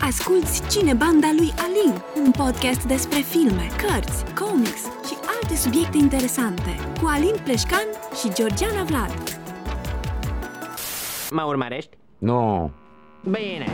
Asculți Cine Banda lui Alin, un podcast despre filme, cărți, comics și alte subiecte interesante, cu Alin Pleșcan și Georgiana Vlad. Mă urmărești? Nu. Bine.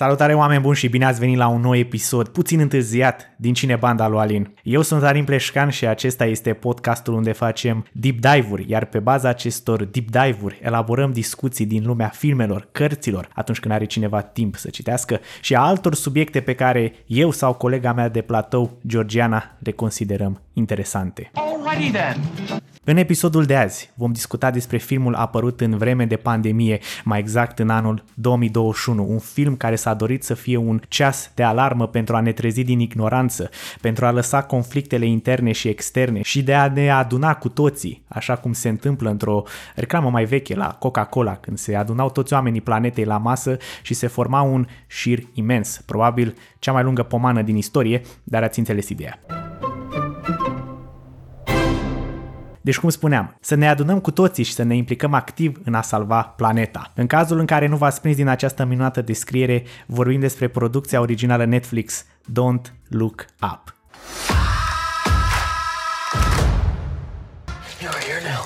Salutare oameni buni și bine ați venit la un nou episod puțin întârziat din Cine Banda lui Alin. Eu sunt Alin Pleșcan și acesta este podcastul unde facem deep dive-uri, iar pe baza acestor deep dive-uri elaborăm discuții din lumea filmelor, cărților, atunci când are cineva timp să citească și a altor subiecte pe care eu sau colega mea de platou, Georgiana, le considerăm interesante. Alrighty then. În episodul de azi vom discuta despre filmul apărut în vreme de pandemie, mai exact în anul 2021, un film care s-a dorit să fie un ceas de alarmă pentru a ne trezi din ignoranță, pentru a lăsa conflictele interne și externe și de a ne aduna cu toții, așa cum se întâmplă într-o reclamă mai veche la Coca-Cola, când se adunau toți oamenii planetei la masă și se forma un șir imens, probabil cea mai lungă pomană din istorie, dar ați înțeles ideea. Deci, cum spuneam, să ne adunăm cu toții și să ne implicăm activ în a salva planeta. În cazul în care nu v-ați prins din această minunată descriere, vorbim despre producția originală Netflix Don't Look Up. No, here now.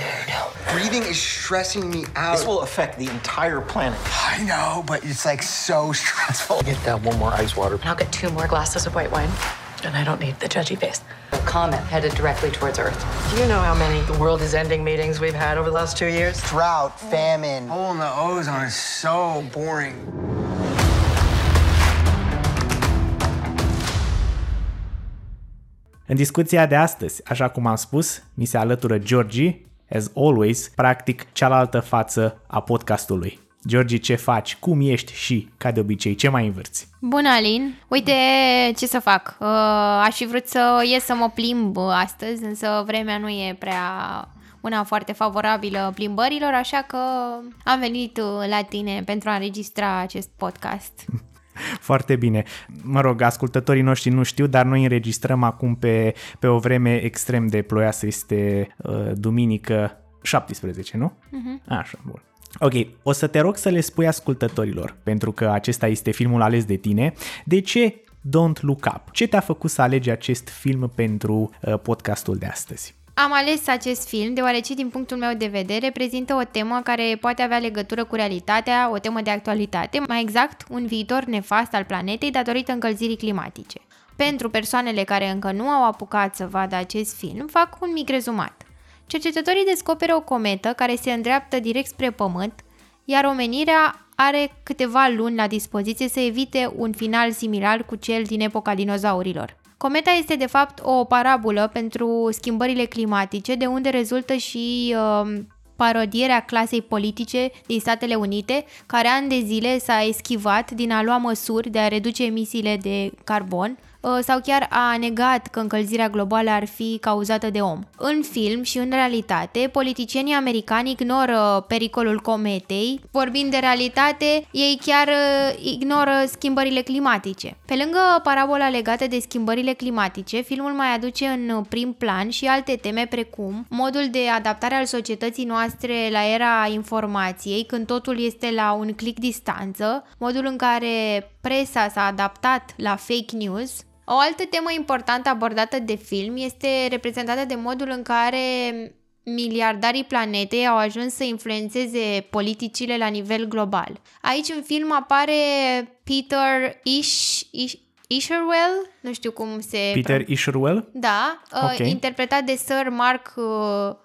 Here now. Breathing is stressing me out. This will affect the entire planet. I know, but it's like so stressful. Get that one more ice water. I'll get two more glasses of white wine. And I don't need the judgy face. A comet headed directly towards Earth. Do you know how many the world is ending meetings we've had over the last two years? Drought, famine, hole in the ozone is so boring. În discuția de astăzi, așa cum am spus, mi se alătură Georgie, as always, practic cealaltă față a podcastului. Georgie, ce faci? Cum ești? Și, ca de obicei, ce mai învârți? Bună, Alin! Uite ce să fac. Uh, aș fi vrut să ies să mă plimb astăzi, însă vremea nu e prea una foarte favorabilă plimbărilor, așa că am venit uh, la tine pentru a înregistra acest podcast. Foarte bine. Mă rog, ascultătorii noștri nu știu, dar noi înregistrăm acum pe, pe o vreme extrem de ploioasă. Este uh, duminică 17, nu? Uh-huh. Așa, bun. Ok, o să te rog să le spui ascultătorilor, pentru că acesta este filmul ales de tine, de ce Don't Look Up? Ce te-a făcut să alegi acest film pentru uh, podcastul de astăzi? Am ales acest film deoarece, din punctul meu de vedere, prezintă o temă care poate avea legătură cu realitatea, o temă de actualitate, mai exact, un viitor nefast al planetei datorită încălzirii climatice. Pentru persoanele care încă nu au apucat să vadă acest film, fac un mic rezumat. Cercetătorii descoperă o cometă care se îndreaptă direct spre Pământ, iar omenirea are câteva luni la dispoziție să evite un final similar cu cel din epoca dinozaurilor. Cometa este de fapt o parabolă pentru schimbările climatice, de unde rezultă și uh, parodierea clasei politice din Statele Unite, care ani de zile s-a eschivat din a lua măsuri de a reduce emisiile de carbon, Uh, sau chiar a negat că încălzirea globală ar fi cauzată de om. În film și în realitate, politicienii americani ignoră pericolul cometei, vorbind de realitate, ei chiar uh, ignoră schimbările climatice. Pe lângă parabola legată de schimbările climatice, filmul mai aduce în prim plan și alte teme precum modul de adaptare al societății noastre la era informației, când totul este la un click distanță, modul în care presa s-a adaptat la fake news, o altă temă importantă abordată de film este reprezentată de modul în care miliardarii planetei au ajuns să influențeze politicile la nivel global. Aici în film apare Peter Ish, Ish, Isherwell, nu știu cum se... Peter Isherwell? Da, uh, okay. interpretat de Sir Mark uh,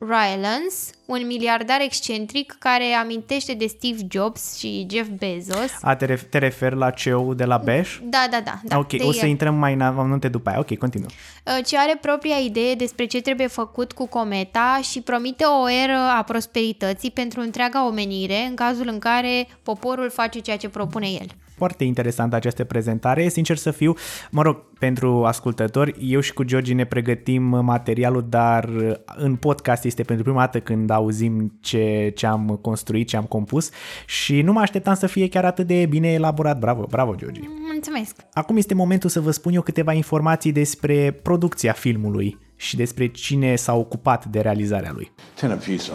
Rylance, un miliardar excentric care amintește de Steve Jobs și Jeff Bezos. A, te, ref- te referi la CEO de la Bash? Da, da, da. da ok, o să el. intrăm mai în amănunte după aia. Ok, continuă. Uh, ce are propria idee despre ce trebuie făcut cu cometa și promite o eră a prosperității pentru întreaga omenire în cazul în care poporul face ceea ce propune el foarte interesantă această prezentare. Sincer să fiu, mă rog, pentru ascultători, eu și cu Georgi ne pregătim materialul, dar în podcast este pentru prima dată când auzim ce, ce am construit, ce am compus și nu mă așteptam să fie chiar atât de bine elaborat. Bravo, bravo, Georgi! Mulțumesc! Acum este momentul să vă spun eu câteva informații despre producția filmului și despre cine s-a ocupat de realizarea lui. Ten apiece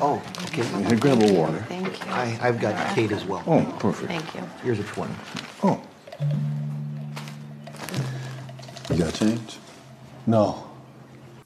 ought to do it. Oh, okay. Here, grab a water. Thank you. I, I've got Kate as well. Oh, perfect. Thank you. Here's a 20. Oh. You got change? No.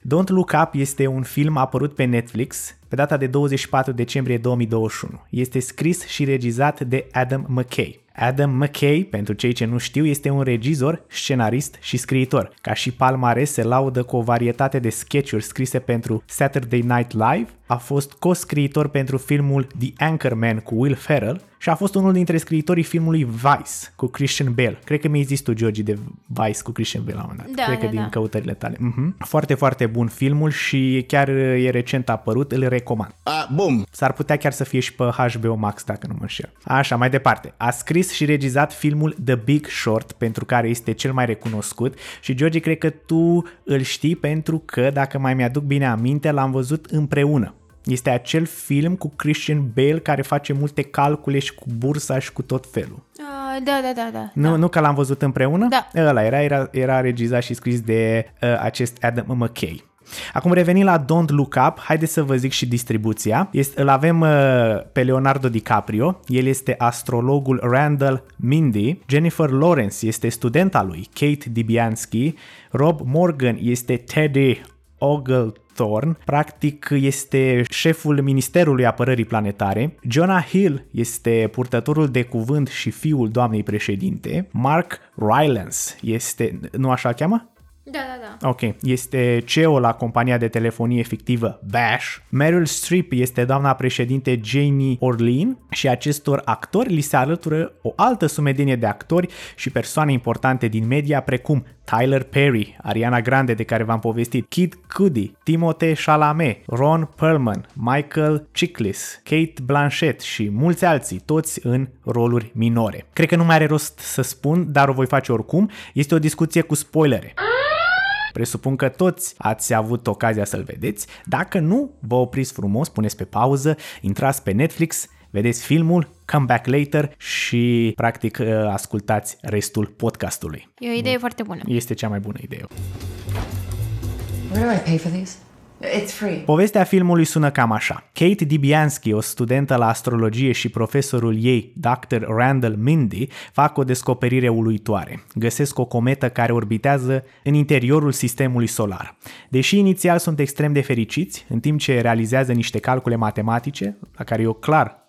Don't Look Up este un film apărut pe Netflix pe data de 24 decembrie 2021. Este scris și regizat de Adam McKay. Adam McKay, pentru cei ce nu știu, este un regizor, scenarist și scriitor. Ca și palmares se laudă cu o varietate de sketchuri scrise pentru Saturday Night Live, a fost co-scriitor pentru filmul The Anchorman cu Will Ferrell și a fost unul dintre scriitorii filmului Vice cu Christian Bale. Cred că mi-ai zis tu, George, de Vice cu Christian Bale la un moment dat. Da, Cred că da, din da. căutările tale. Mhm. Foarte, foarte bun filmul și chiar e recent apărut, îl recomand. Ah, boom. S-ar putea chiar să fie și pe HBO Max, dacă nu mă înșel. Așa, mai departe. A scris și regizat filmul The Big Short, pentru care este cel mai recunoscut și, George, cred că tu îl știi pentru că, dacă mai mi-aduc bine aminte, l-am văzut împreună. Este acel film cu Christian Bale care face multe calcule și cu bursa și cu tot felul. Uh, da, da, da, da. Nu, nu că l-am văzut împreună? Da. Ăla era, era, era regizat și scris de uh, acest Adam McKay. Acum revenind la Don't Look Up, haideți să vă zic și distribuția. Este, îl avem uh, pe Leonardo DiCaprio, el este astrologul Randall Mindy, Jennifer Lawrence este studenta lui, Kate Dibiansky, Rob Morgan este Teddy Oglethorne, practic este șeful Ministerului Apărării Planetare, Jonah Hill este purtătorul de cuvânt și fiul doamnei președinte, Mark Rylance este, nu așa îl cheamă? Da, da, da. Ok, este CEO la compania de telefonie fictivă Bash. Meryl Streep este doamna președinte Janie Orlean și acestor actori li se alătură o altă sumedenie de actori și persoane importante din media precum Tyler Perry, Ariana Grande de care v-am povestit, Kid Cudi, Timothée Chalamet, Ron Perlman, Michael Chiklis, Kate Blanchett și mulți alții, toți în roluri minore. Cred că nu mai are rost să spun, dar o voi face oricum. Este o discuție cu spoilere. Presupun că toți ați avut ocazia să-l vedeți. Dacă nu, vă opriți frumos, puneți pe pauză, intrați pe Netflix, vedeți filmul, come back later și practic uh, ascultați restul podcastului. E o idee foarte bună. Este cea mai bună idee. Where do I pay for these? It's free. Povestea filmului sună cam așa. Kate Dibiansky, o studentă la astrologie și profesorul ei, Dr. Randall Mindy, fac o descoperire uluitoare. Găsesc o cometă care orbitează în interiorul sistemului solar. Deși inițial sunt extrem de fericiți, în timp ce realizează niște calcule matematice, la care eu clar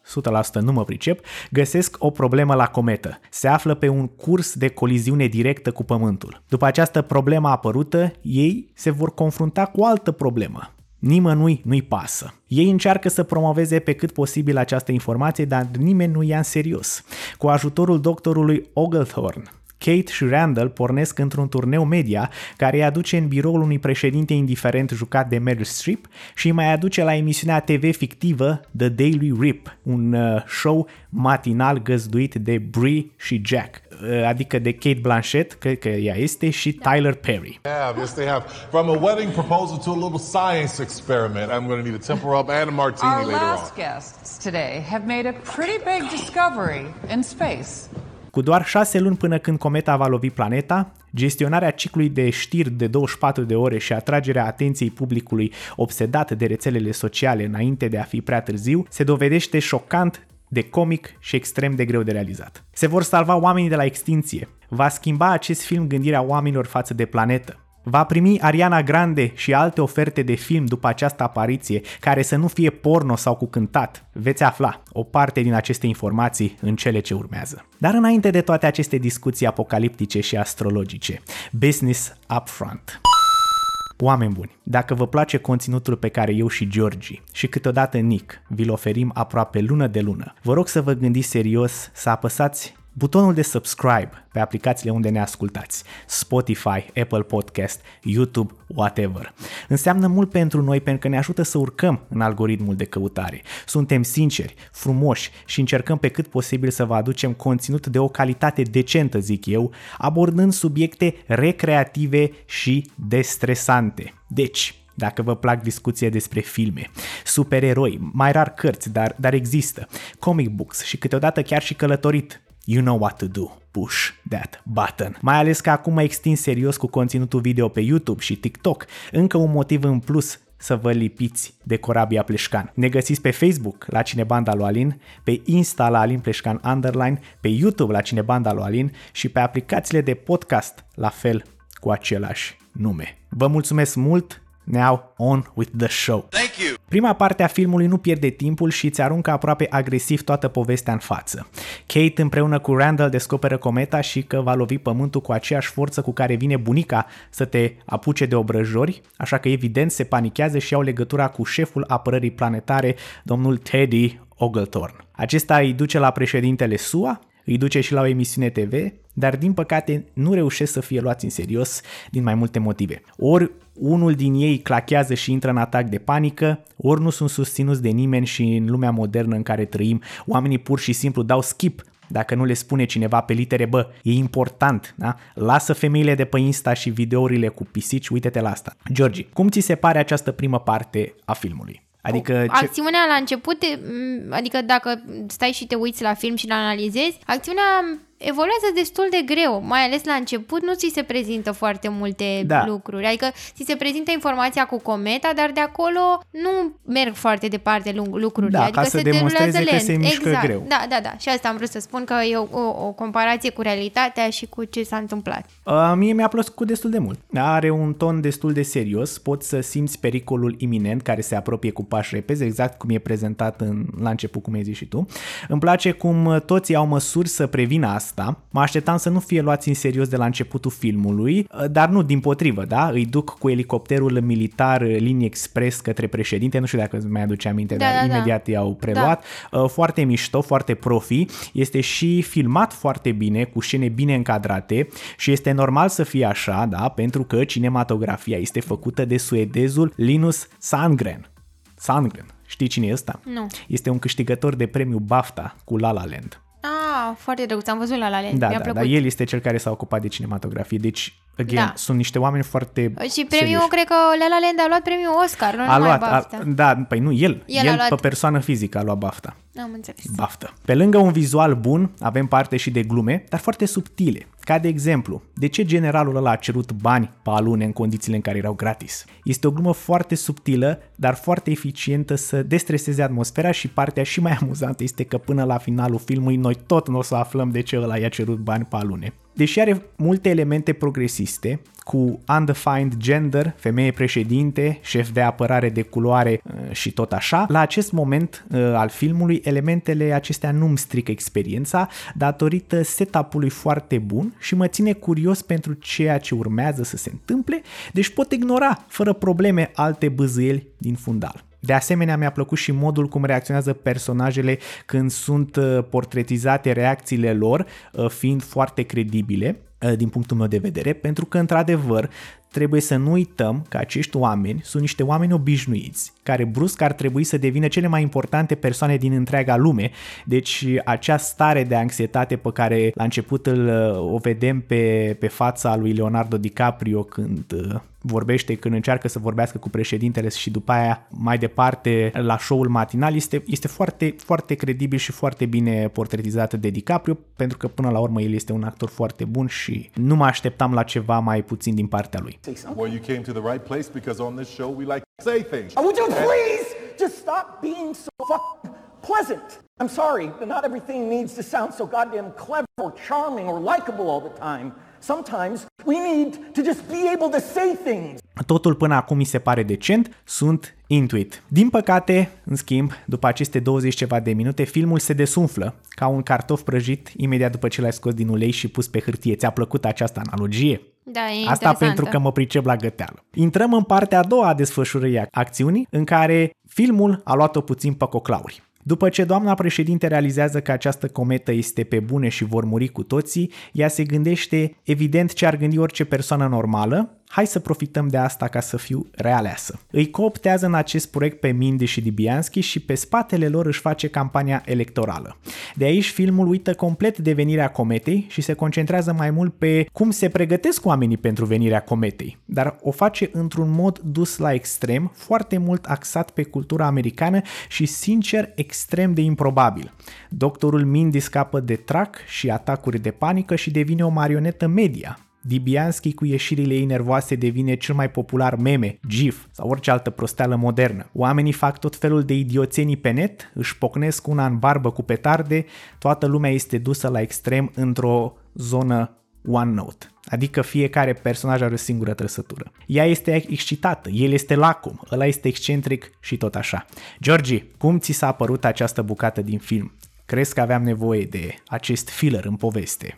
100% nu mă pricep, găsesc o problemă la cometă. Se află pe un curs de coliziune directă cu Pământul. După această problemă apărută, ei se vor confrunta cu o altă problemă. Nimănui nu-i pasă. Ei încearcă să promoveze pe cât posibil această informație, dar nimeni nu ia în serios. Cu ajutorul doctorului Oglethorne, Kate și Randall pornesc într-un turneu media care îi aduce în biroul unui președinte indiferent jucat de Meryl Streep și îi mai aduce la emisiunea TV fictivă The Daily Rip, un uh, show matinal găzduit de Brie și Jack, uh, adică de Kate Blanchett, cred că ea este, și Tyler Perry. have. Yes, they have. From a wedding proposal to a little science experiment. I'm going to need a temper up and a martini Our later on. last guests today have made a pretty big discovery in space. Cu doar șase luni până când cometa va lovi planeta, gestionarea ciclului de știri de 24 de ore și atragerea atenției publicului obsedat de rețelele sociale înainte de a fi prea târziu se dovedește șocant de comic și extrem de greu de realizat. Se vor salva oamenii de la extinție. Va schimba acest film gândirea oamenilor față de planetă. Va primi Ariana Grande și alte oferte de film după această apariție, care să nu fie porno sau cu cântat. Veți afla o parte din aceste informații în cele ce urmează. Dar înainte de toate aceste discuții apocaliptice și astrologice, business upfront. Oameni buni, dacă vă place conținutul pe care eu și Georgi și câteodată Nick vi-l oferim aproape lună de lună, vă rog să vă gândiți serios să apăsați butonul de subscribe pe aplicațiile unde ne ascultați, Spotify, Apple Podcast, YouTube, whatever. Înseamnă mult pentru noi pentru că ne ajută să urcăm în algoritmul de căutare. Suntem sinceri, frumoși și încercăm pe cât posibil să vă aducem conținut de o calitate decentă, zic eu, abordând subiecte recreative și destresante. Deci, dacă vă plac discuții despre filme, supereroi, mai rar cărți, dar, dar există, comic books și câteodată chiar și călătorit, you know what to do. Push that button. Mai ales că acum mă extind serios cu conținutul video pe YouTube și TikTok. Încă un motiv în plus să vă lipiți de corabia Pleșcan. Ne găsiți pe Facebook la Cinebanda lui Alin, pe Insta la Alin Pleșcan Underline, pe YouTube la Cinebanda lui Alin și pe aplicațiile de podcast la fel cu același nume. Vă mulțumesc mult! Now on with the show. Thank you. Prima parte a filmului nu pierde timpul și îți aruncă aproape agresiv toată povestea în față. Kate împreună cu Randall descoperă cometa și că va lovi pământul cu aceeași forță cu care vine bunica să te apuce de obrăjori, așa că evident se panichează și au legătura cu șeful apărării planetare, domnul Teddy Oglethorn. Acesta îi duce la președintele SUA, îi duce și la o emisiune TV, dar din păcate nu reușesc să fie luați în serios din mai multe motive. Ori unul din ei clachează și intră în atac de panică, ori nu sunt susținuți de nimeni și în lumea modernă în care trăim, oamenii pur și simplu dau skip dacă nu le spune cineva pe litere, bă, e important, da? Lasă femeile de pe Insta și videourile cu pisici, uite-te la asta. Georgi, cum ți se pare această primă parte a filmului? Adică ce... Acțiunea la început, adică dacă stai și te uiți la film și le analizezi, acțiunea evoluează destul de greu, mai ales la început nu ți se prezintă foarte multe da. lucruri, adică ți se prezintă informația cu cometa, dar de acolo nu merg foarte departe lucrurile, da, adică ca să se demonstreze lent. că se mișcă exact. greu. Da, da, da, și asta am vrut să spun că e o, o, o comparație cu realitatea și cu ce s-a întâmplat. Uh, mie mi-a plăcut destul de mult. Are un ton destul de serios, poți să simți pericolul iminent care se apropie cu pași repezi, exact cum e prezentat în, la început, cum ai zis și tu. Îmi place cum toți au măsuri să prevină asta, asta. Mă așteptam să nu fie luați în serios de la începutul filmului, dar nu, din potrivă, da? Îi duc cu elicopterul militar linie expres către președinte, nu știu dacă îți mai aduce aminte, da, dar da, imediat da. i-au preluat. Da. Foarte mișto, foarte profi, este și filmat foarte bine, cu scene bine încadrate și este normal să fie așa, da? Pentru că cinematografia este făcută de suedezul Linus Sandgren. Sandgren. Știi cine e ăsta? Nu. Este un câștigător de premiu BAFTA cu La La Land. Ah, foarte drăguț, am văzut la La Land, da, mi-a da, plăcut. dar el este cel care s-a ocupat de cinematografie, deci, again, Da. sunt niște oameni foarte Și premiul, serioși. cred că La La Land a luat premiul Oscar, nu a numai luat, BAFTA. a, da, păi nu, el, El el, a luat- pe persoană fizică a luat BAFTA. Am înțeles. Baftă. Pe lângă un vizual bun, avem parte și de glume, dar foarte subtile. Ca de exemplu, de ce generalul ăla a cerut bani pe alune în condițiile în care erau gratis? Este o glumă foarte subtilă, dar foarte eficientă să destreseze atmosfera și partea și mai amuzantă este că până la finalul filmului noi tot nu o să aflăm de ce ăla i-a cerut bani pe alune. Deși are multe elemente progresiste, cu undefined gender, femeie președinte, șef de apărare de culoare uh, și tot așa, la acest moment uh, al filmului, elementele acestea nu-mi strică experiența datorită setup-ului foarte bun și mă ține curios pentru ceea ce urmează să se întâmple, deci pot ignora fără probleme alte bâzâieli din fundal. De asemenea, mi-a plăcut și modul cum reacționează personajele când sunt uh, portretizate reacțiile lor, uh, fiind foarte credibile uh, din punctul meu de vedere, pentru că, într-adevăr, trebuie să nu uităm că acești oameni sunt niște oameni obișnuiți, care brusc ar trebui să devină cele mai importante persoane din întreaga lume, deci acea stare de anxietate pe care la început îl, uh, o vedem pe, pe fața lui Leonardo DiCaprio când uh, vorbește, când încearcă să vorbească cu președintele și după aia mai departe la show-ul matinal, este, este foarte, foarte credibil și foarte bine portretizat de DiCaprio, pentru că până la urmă el este un actor foarte bun și nu mă așteptam la ceva mai puțin din partea lui. Well, you came to the right place because on this show we like to say things. Oh, would you please just stop being so fucking pleasant? I'm sorry, but not everything needs to sound so goddamn clever or charming or likable all the time. Sometimes we need to just be able to say things. Totul până acum mi se pare decent, sunt intuit. Din păcate, în schimb, după aceste 20 ceva de minute, filmul se desumflă ca un cartof prăjit imediat după ce l-ai scos din ulei și pus pe hârtie. Ți-a plăcut această analogie? Da, e Asta interesantă. pentru că mă pricep la găteală. Intrăm în partea a doua a desfășurării acțiunii, în care filmul a luat-o puțin pe coclauri. După ce doamna președinte realizează că această cometă este pe bune și vor muri cu toții, ea se gândește evident ce ar gândi orice persoană normală, hai să profităm de asta ca să fiu realeasă. Îi cooptează în acest proiect pe Mindy și Dibianski și pe spatele lor își face campania electorală. De aici filmul uită complet de venirea cometei și se concentrează mai mult pe cum se pregătesc oamenii pentru venirea cometei, dar o face într-un mod dus la extrem, foarte mult axat pe cultura americană și sincer extrem de improbabil. Doctorul Mindy scapă de trac și atacuri de panică și devine o marionetă media, Dibianski cu ieșirile ei nervoase devine cel mai popular meme, GIF sau orice altă prosteală modernă. Oamenii fac tot felul de idioțenii pe net, își pocnesc una în barbă cu petarde, toată lumea este dusă la extrem într-o zonă OneNote. Adică fiecare personaj are o singură trăsătură. Ea este excitată, el este lacom, ăla este excentric și tot așa. Georgi, cum ți s-a părut această bucată din film? Crezi că aveam nevoie de acest filler în poveste?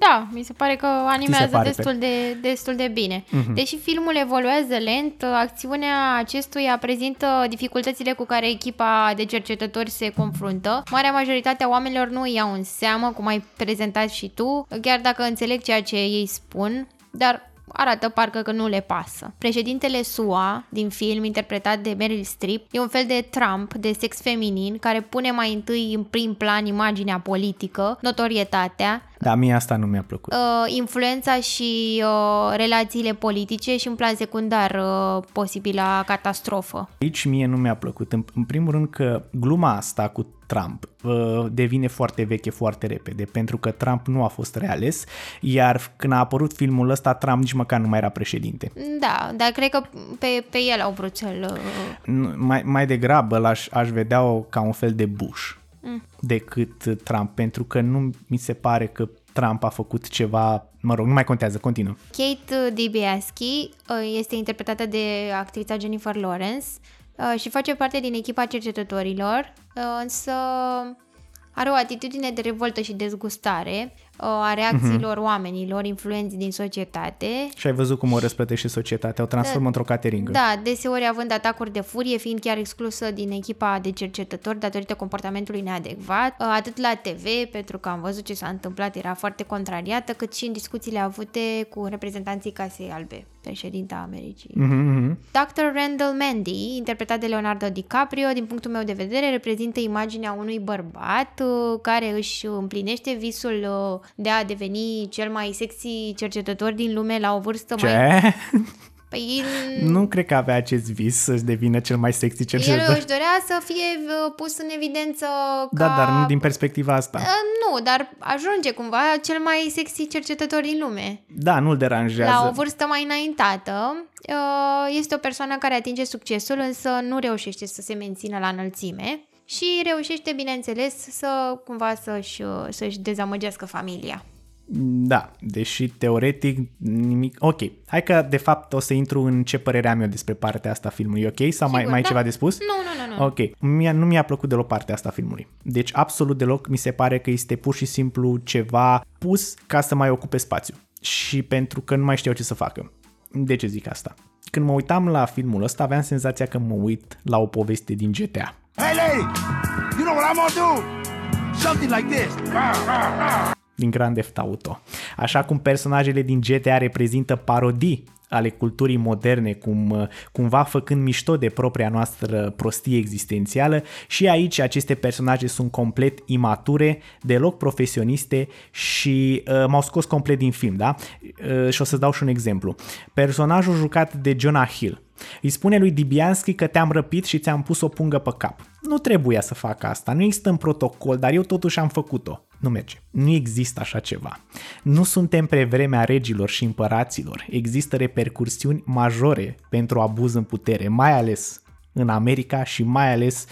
Da, mi se pare că animează pare destul, pe- de, destul de bine. Mhm. Deși filmul evoluează lent, acțiunea acestuia prezintă dificultățile cu care echipa de cercetători se confruntă. Marea majoritate a oamenilor nu iau în seamă, cum ai prezentat și tu, chiar dacă înțeleg ceea ce ei spun, dar arată parcă că nu le pasă. Președintele SUA din film, interpretat de Meryl Streep, e un fel de Trump de sex feminin care pune mai întâi în prim plan imaginea politică, notorietatea, Da, mie asta nu mi-a plăcut. uh, influența și uh, relațiile politice și în plan secundar uh, posibila catastrofă. Aici mie nu mi-a plăcut. În, în primul rând că gluma asta cu Trump uh, devine foarte veche foarte repede, pentru că Trump nu a fost reales, iar când a apărut filmul ăsta, Trump nici măcar nu mai era președinte. Da, dar cred că pe, pe el au vrut să-l... Uh, Nu, Mai, mai degrabă l-aș, aș vedea-o ca un fel de Bush Mm. decât Trump, pentru că nu mi se pare că Trump a făcut ceva, mă rog, nu mai contează, continuă. Kate Dibiaschi uh, este interpretată de actrița Jennifer Lawrence uh, și face parte din echipa cercetătorilor, uh, însă are o atitudine de revoltă și dezgustare uh, a reacțiilor oamenilor influenți din societate Și ai văzut cum o răsplătește societatea, o transformă Da. într-o cateringă. Da, deseori având atacuri de furie, fiind chiar exclusă din echipa de cercetători datorită comportamentului neadecvat, uh, atât la TV, pentru că am văzut ce s-a întâmplat, era foarte contrariată, cât și în discuțiile avute cu reprezentanții Casei Albe, președinta Americii. Mhm, mhm. Dr. Randall Mandy, interpretat de Leonardo DiCaprio, din punctul meu de vedere, reprezintă imaginea unui bărbat uh, care își împlinește visul uh, de a deveni cel mai sexy cercetător din lume la o vârstă mai... Ce? Păi, Nu cred că avea acest vis să-și devină cel mai sexy El cercetător. își dorea să fie uh, pus în evidență ca... Da, dar nu din perspectiva asta. Uh, Nu, dar ajunge cumva cel mai sexy cercetător din lume. Da, nu-l deranjează. La o vârstă mai înaintată, uh, este o persoană care atinge succesul, însă nu reușește să se mențină la înălțime și reușește, bineînțeles, să cumva să-și, uh, să-și dezamăgească familia. Da, deși teoretic nimic... Ok, hai că de fapt o să intru în ce părere am eu despre partea asta a filmului, ok? Sau mai, Sigur, mai ai da. ceva de spus? Nu, nu, nu, nu. Ok, mie, nu mi-a plăcut deloc partea asta a filmului. Deci absolut deloc mi se pare că este pur și simplu ceva pus ca să mai ocupe spațiu. Și pentru că nu mai știau ce să facă. De ce zic asta? Când mă uitam la filmul ăsta, aveam senzația că mă uit la o poveste din GTA. Hey, lady, you know what I'm gonna do? Something like this. din Grand Theft Auto. Așa cum personajele din GTA reprezintă parodii ale culturii moderne, cum, uh, cumva făcând mișto de propria noastră prostie existențială și aici aceste personaje sunt complet imature, deloc profesioniste și uh, m-au scos complet din film, da? Uh, și o să dau și un exemplu. Personajul jucat de Jonah Hill îi spune lui Dibianski că te-am răpit și ți-am pus o pungă pe cap. Nu trebuia să fac asta, nu există în protocol, dar eu totuși am făcut-o. Nu merge. Nu există așa ceva. Nu suntem pe vremea regilor și împăraților. Există repercursiuni majore pentru abuz în putere, mai ales în America și mai ales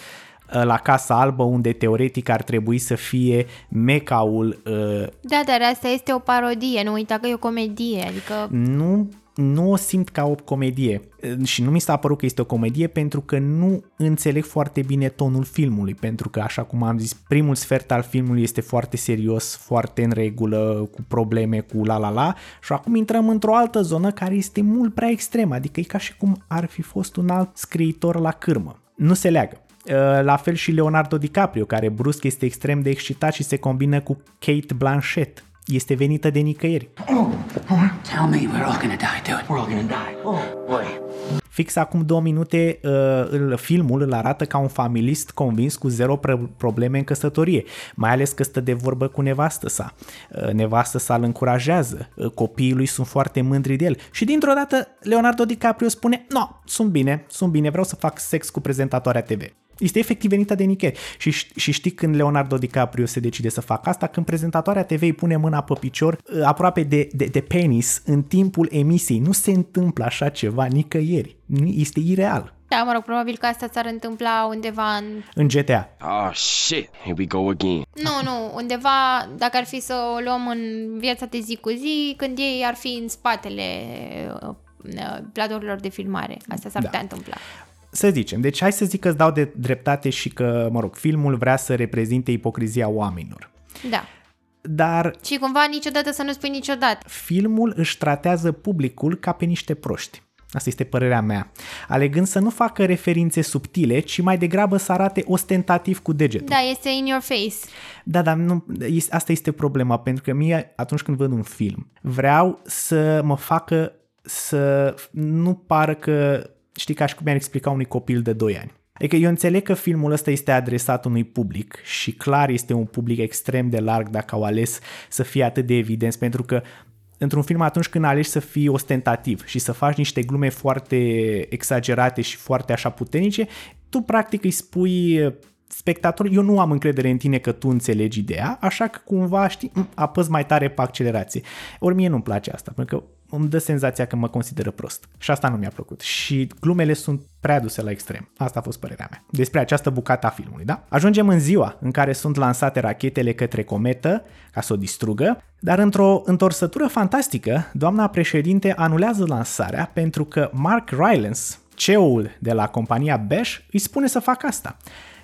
uh, la Casa Albă, unde teoretic ar trebui să fie mecaul uh, Da, dar asta este o parodie, nu uita că e o comedie, adică... nu, nu o simt ca o comedie și nu mi s-a părut că este o comedie pentru că nu înțeleg foarte bine tonul filmului, pentru că, așa cum am zis, primul sfert al filmului este foarte serios, foarte în regulă, cu probleme, cu la la la și acum intrăm într-o altă zonă care este mult prea extremă, adică e ca și cum ar fi fost un alt scriitor la cârmă. Nu se leagă. La fel și Leonardo DiCaprio, care brusc este extrem de excitat și se combină cu Kate Blanchett. Este venită de nicăieri. Tell me we're all gonna die. Do it. We're all gonna die. Oh, boy. Fix acum două minute uh, îl- filmul îl arată ca un familist convins cu zero pr- probleme în căsătorie, mai ales că stă de vorbă cu nevastă sa. Uh, nevastă sa îl încurajează, uh, copiii lui sunt foarte mândri de el și dintr-o dată Leonardo DiCaprio spune No, sunt bine, sunt bine, vreau să fac sex cu prezentatoarea TV. Este efectiv venită de nicăieri. Și, și știi când Leonardo DiCaprio se decide să facă asta? Când prezentatoarea TV îi pune mâna pe picior uh, aproape de, de, de penis în timpul emisiei. Nu se întâmplă așa ceva nicăieri. Este ireal. Da, mă rog, probabil că asta s-ar întâmpla undeva în... În GTA. Oh, shit. Here we go again. Nu, nu, undeva, dacă ar fi să o luăm în viața de zi cu zi, când ei ar fi în spatele uh, platourilor de filmare. Asta s-ar Da. putea întâmpla. Să zicem, deci hai să zic că îți dau de dreptate și că, mă rog, filmul vrea să reprezinte ipocrizia oamenilor. Da. Dar Și cumva niciodată să nu spui niciodată. filmul își tratează publicul ca pe niște proști. Asta este părerea mea. Alegând să nu facă referințe subtile, ci mai degrabă să arate ostentativ cu degetul. Da, este in your face. Da, dar nu, este- asta este problema, pentru că mie, atunci când văd un film, vreau să mă facă să nu pară că, știi, ca și cum mi-ar explica unui copil de 2 ani. Adică eu înțeleg că filmul ăsta este adresat unui public și clar este un public extrem de larg dacă au ales să fie atât de evidenți, pentru că într-un film atunci când alegi să fii ostentativ și să faci niște glume foarte exagerate și foarte așa puternice, tu practic îi spui spectator, eu nu am încredere în tine că tu înțelegi ideea, așa că cumva, știi, m, apăs mai tare pe accelerație. Ori mie nu-mi place asta, pentru că îmi dă senzația că mă consideră prost. Și asta nu mi-a plăcut. Și glumele sunt prea duse la extrem. Asta a fost părerea mea. Despre această bucată a filmului, da? Ajungem în ziua în care sunt lansate rachetele către cometă ca să o distrugă, dar într-o întorsătură fantastică, doamna președinte anulează lansarea pentru că Mark Rylance, CEO-ul de la compania Bash, îi spune să facă asta.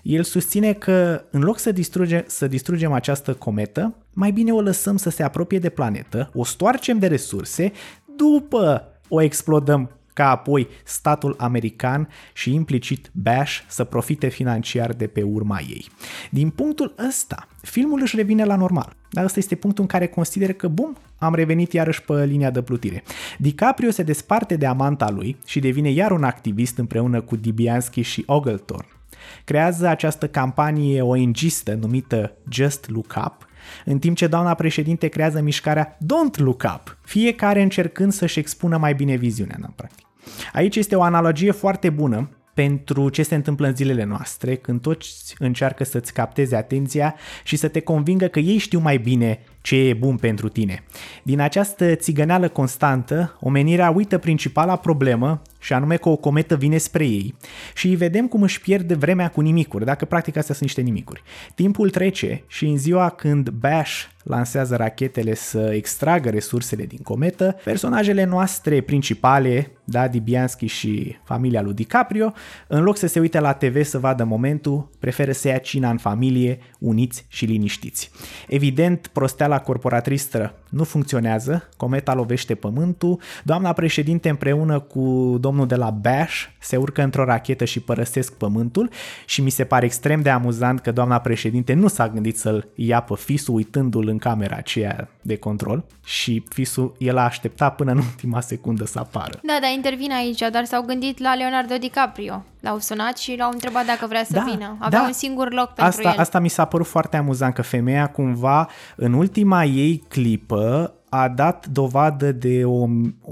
El susține că în loc să, distruge, să distrugem această cometă, mai bine o lăsăm să se apropie de planetă, o stoarcem de resurse, după o explodăm ca apoi statul american și implicit Bash să profite financiar de pe urma ei. Din punctul ăsta, filmul își revine la normal. Dar ăsta este punctul în care consider că, bum, am revenit iarăși pe linia de plutire. DiCaprio se desparte de amanta lui și devine iar un activist împreună cu Dibianski și Ogletorn. Creează această campanie ONG-istă numită Just Look Up, în timp ce doamna președinte creează mișcarea Don't Look Up, fiecare încercând să-și expună mai bine viziunea, în practic. Aici este o analogie foarte bună pentru ce se întâmplă în zilele noastre, când toți încearcă să-ți capteze atenția și să te convingă că ei știu mai bine ce e bun pentru tine. Din această țigăneală constantă, omenirea uită principala problemă, și anume că o cometă vine spre ei și îi vedem cum își pierde vremea cu nimicuri, dacă practic astea sunt niște nimicuri. Timpul trece și în ziua când Bash lansează rachetele să extragă resursele din cometă, personajele noastre principale, da, Dibianski și familia lui DiCaprio, în loc să se uite la TV să vadă momentul, preferă să ia cina în familie, uniți și liniștiți. Evident, prosteala corporatristă nu funcționează, cometa lovește pământul, doamna președinte împreună cu domnul de la Bash se urcă într-o rachetă și părăsesc pământul și mi se pare extrem de amuzant că doamna președinte nu s-a gândit să-l ia pe fisul uitându-l în camera aceea de control și fisul el a așteptat până în ultima secundă să apară. Da, dar intervin aici, dar s-au gândit la Leonardo DiCaprio. L-au sunat și l-au întrebat dacă vrea să Da, vină. Avea da. un singur loc pentru Asta, el. asta mi s-a părut foarte amuzant, că femeia cumva în ultima ei clipă a dat dovadă de o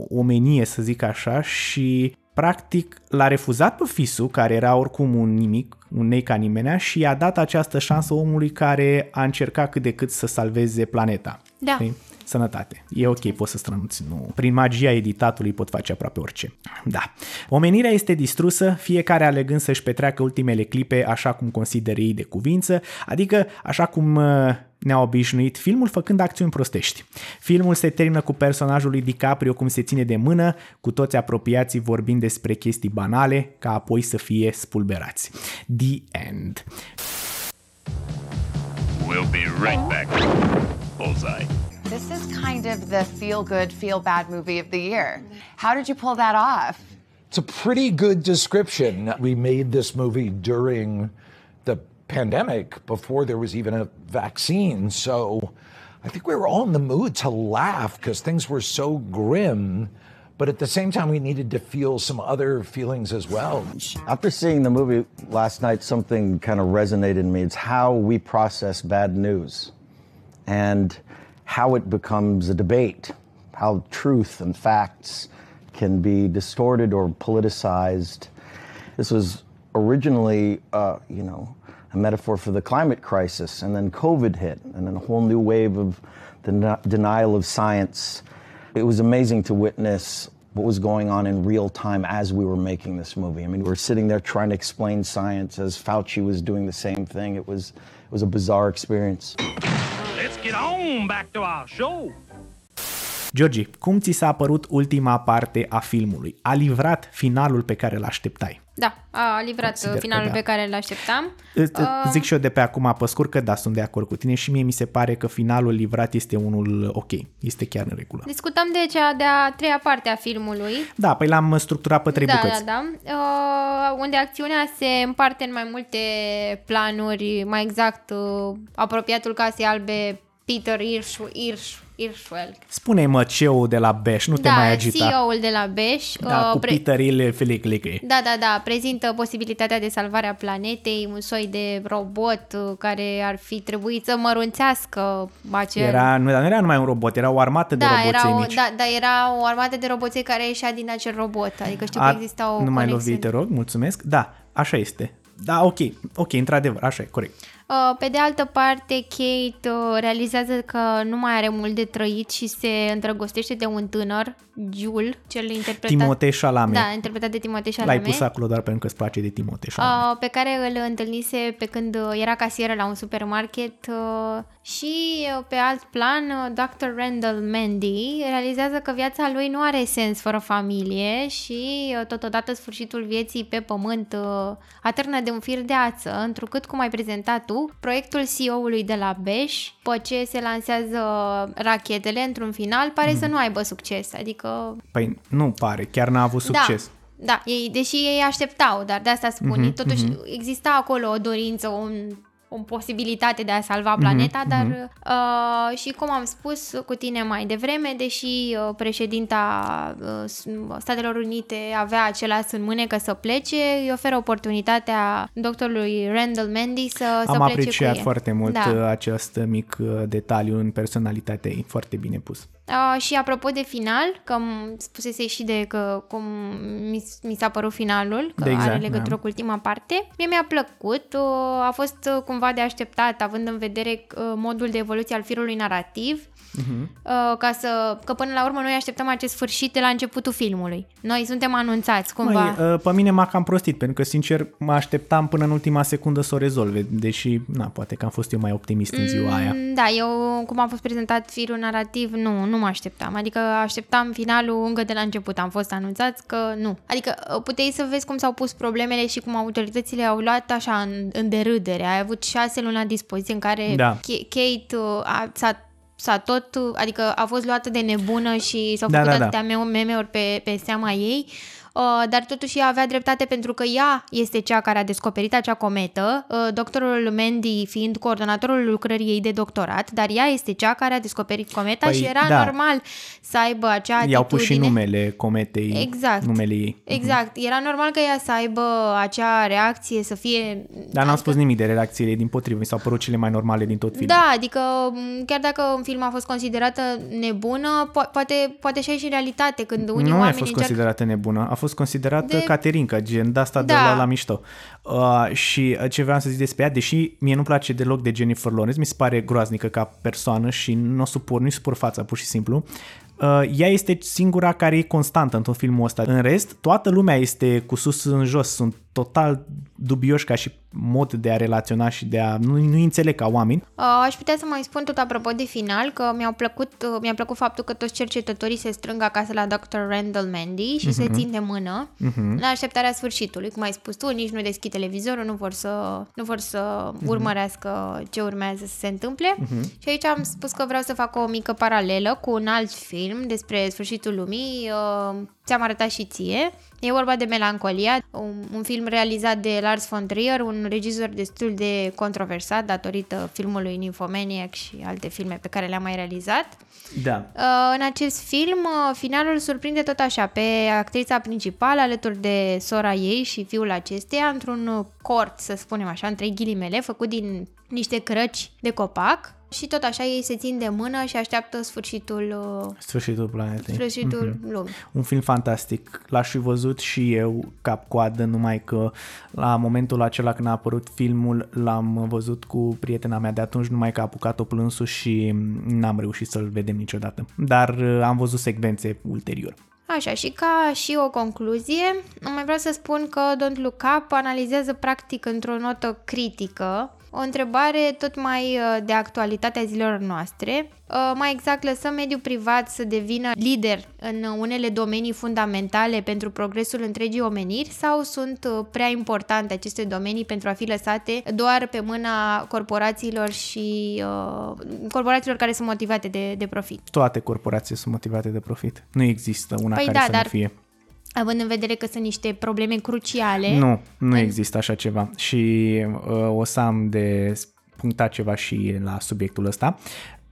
omenie, să zic așa, și practic l-a refuzat pe fisul, care era oricum un nimic, un nei ca nimenea, și i-a dat această șansă omului care a încercat cât de cât să salveze planeta. Da. Știi? Sănătate. E ok, poți să strănuți. Nu. Prin magia editatului pot face aproape orice. Da. Omenirea este distrusă, fiecare alegând să-și petreacă ultimele clipe așa cum consideră ei de cuvință, adică așa cum uh, ne-a obișnuit filmul făcând acțiuni prostești. Filmul se termină cu personajul lui DiCaprio cum se ține de mână, cu toți apropiații vorbind despre chestii banale, ca apoi să fie spulberați. The End. We'll be right back. Bullseye. This is kind of the feel good, feel bad movie of the year. How did you pull that off? It's a pretty good description. We made this movie during the pandemic before there was even a vaccine. So I think we were all in the mood to laugh because things were so grim. But at the same time, we needed to feel some other feelings as well. After seeing the movie last night, something kind of resonated in me. It's how we process bad news and how it becomes a debate, how truth and facts can be distorted or politicized. This was originally, uh, you know, a metaphor for the climate crisis, and then COVID hit, and then a whole new wave of the den- denial of science. It was amazing to witness what was going on in real time as we were making this movie. I mean, we were sitting there trying to explain science as Fauci was doing the same thing. It was it was a bizarre experience. Let's get on back to our show. Georgi, cum ți s-a părut ultima parte a filmului? A livrat finalul pe care îl așteptai? Da, a livrat Consider finalul că da. pe care îl așteptam. Îți- Uh, Zic și eu de pe acum pe scurt că da, sunt de acord cu tine și mie mi se pare că finalul livrat este unul ok, este chiar în regulă. Discutăm de cea de-a treia parte a filmului. Da, păi l-am structurat pe trei da, bucăți. da, da. Uh, unde acțiunea se împarte în mai multe planuri, mai exact uh, apropiatul casei albe Peter Irsch, Irsch, Irschwell. Spune-i mă CEO de la Beș, nu te da, mai agita. CEO-ul de la Beș. Da, uh, cu Peter Ile Feliclică. Da, da, da, prezintă posibilitatea de salvare a planetei, un soi de robot uh, care ar fi trebuit să mărunțească acel... Era, nu, dar nu era numai un robot, era o armată de da, roboței era o, mici. da, da, era o armată de roboței care ieșea din acel robot. Adică știu că A- exista o nu mai lovi, conexiune. te rog, mulțumesc. Da, așa este. Da, ok, ok, într-adevăr, așa e, corect. Uh, Pe de altă parte, Kate uh, realizează că nu mai are mult de trăit și se îndrăgostește de un tânăr, Jul, cel interpretat... Timotei Chalamet. Da, interpretat de Timotei Chalamet. L-ai pus acolo doar pentru că îți place de Timotei Chalamet. Uh, pe care îl întâlnise pe când uh, era casieră la un supermarket uh, și uh, pe alt plan uh, Dr. Randall Mandy realizează că viața lui nu are sens fără familie și uh, totodată sfârșitul vieții pe pământ uh, atârnă de un fir de ață, întrucât, cum ai prezentat tu, proiectul CEO-ului de la Beș, după ce se lansează rachetele într-un final, pare Mhm. să nu aibă succes, adică Păi nu pare, chiar n-a avut succes. da, da ei, deși ei așteptau, dar de asta spun, Mhm, totuși mhm. exista acolo o dorință, un, o posibilitate de a salva Mhm, planeta, dar mhm. uh, și cum am spus cu tine mai devreme, deși uh, președinta uh, Statelor Unite avea acel as în mânecă să plece, îi oferă oportunitatea doctorului Randall Mandy să, să Am plece apreciat cu el. foarte mult Da. uh, acest mic uh, detaliu în personalitatea ei, foarte bine pus. Uh, și apropo de final, că îmi spusese și de că cum mi, mi s-a părut finalul, că De exact, are legătură da. cu ultima parte, mie mi-a plăcut, uh, a fost uh, cumva de așteptat, având în vedere uh, modul de evoluție al firului narrativ, Mhm. uh, ca să, că până la urmă noi așteptăm acest sfârșit de la începutul filmului. Noi suntem anunțați cumva. Mai, uh, pe mine m-a cam prostit, pentru că, sincer, mă așteptam până în ultima secundă să o rezolve, deși, na, poate că am fost eu mai optimist în ziua aia. Mm, Da, eu, cum a fost prezentat firul narrativ, nu, nu mă așteptam. Adică așteptam finalul încă de la început. Am fost anunțați că nu. Adică uh, puteai să vezi cum s-au pus problemele și cum autoritățile au luat așa în, în derâdere. Ai avut șase luni la dispoziție în care Da. K- Kate uh, a, s-a s-a tot, uh, adică a fost luată de nebună și s-au Da, făcut da, da. atâtea meme- meme-uri pe, pe seama ei, uh, dar totuși ea avea dreptate pentru că ea este cea care a descoperit acea cometă, uh, doctorul Mandy fiind coordonatorul lucrării ei de doctorat, dar ea este cea care a descoperit cometa Păi, și era da. normal să aibă acea atitudine. I-au pus și numele cometei, Exact. numele ei. Exact. Era normal că ea să aibă acea reacție, să fie... Dar n-am spus nimic de reacțiile din potrivă, mi s-au părut cele mai normale din tot filmul. Da, adică m, chiar dacă un film a fost considerată nebună, po- poate, poate și aici în realitate, când unii nu a oameni fost încearcă... considerată nebună, a fost considerată De- de... Caterinca, gen de asta de Da. la, la mișto. Uh, și uh, ce vreau să zic despre ea, deși mie nu-mi place deloc de Jennifer Lawrence, mi se pare groaznică ca persoană și nu o suport, nu-i suport fața, pur și simplu. Uh, ea este singura care e constantă în tot filmul ăsta. În rest, toată lumea este cu sus în jos, sunt total dubioși ca și mod de a relaționa și de a nu, nu înțeleg ca oameni. Uh, aș putea să mai spun tot apropo de final că mi-au plăcut, uh, mi-a plăcut faptul că toți cercetătorii se strâng acasă la Dr. Randall Mandy și se Mhm. țin de mână Mhm. la așteptarea sfârșitului. Cum ai spus tu, nici nu deschid televizorul, nu vor să, nu vor să Mhm. urmărească ce urmează să se întâmple. Mhm. Și aici am spus că vreau să fac o mică paralelă cu un alt film despre sfârșitul lumii, uh, ți-am arătat și ție. E vorba de Melancolia, un, un film realizat de Lars von Trier, un regizor destul de controversat datorită filmului Nymphomaniac și alte filme pe care le-a mai realizat. Da. Uh, În acest film, uh, finalul surprinde tot așa pe actrița principală alături de sora ei și fiul acesteia într-un uh, cort, să spunem așa, între ghilimele, făcut din niște crăci de copac și tot așa ei se țin de mână și așteaptă sfârșitul, uh, Sfârșitul planetei. sfârșitul Mhm. lumii. Un film fantastic. L-aș fi văzut și eu cap-coadă, numai că la momentul acela când a apărut filmul l-am văzut cu prietena mea de atunci, numai că a apucat-o plânsul și n-am reușit să-l vedem niciodată. Dar uh, am văzut secvențe ulterior. Așa, și ca și o concluzie, mai vreau să spun că Don't Look Up analizează practic într-o notă critică o întrebare tot mai uh, de actualitatea zilelor noastre. Uh, Mai exact, lăsăm mediul privat să devină lider în unele domenii fundamentale pentru progresul întregii omeniri sau sunt uh, prea importante aceste domenii pentru a fi lăsate doar pe mâna corporațiilor și uh, corporațiilor care sunt motivate de, de profit? Toate corporațiile sunt motivate de profit. Nu există una Păi care da, să dar nu fie. Având în vedere că sunt niște probleme cruciale. Nu, nu există așa ceva și uh, o să am de punctat ceva și la subiectul ăsta.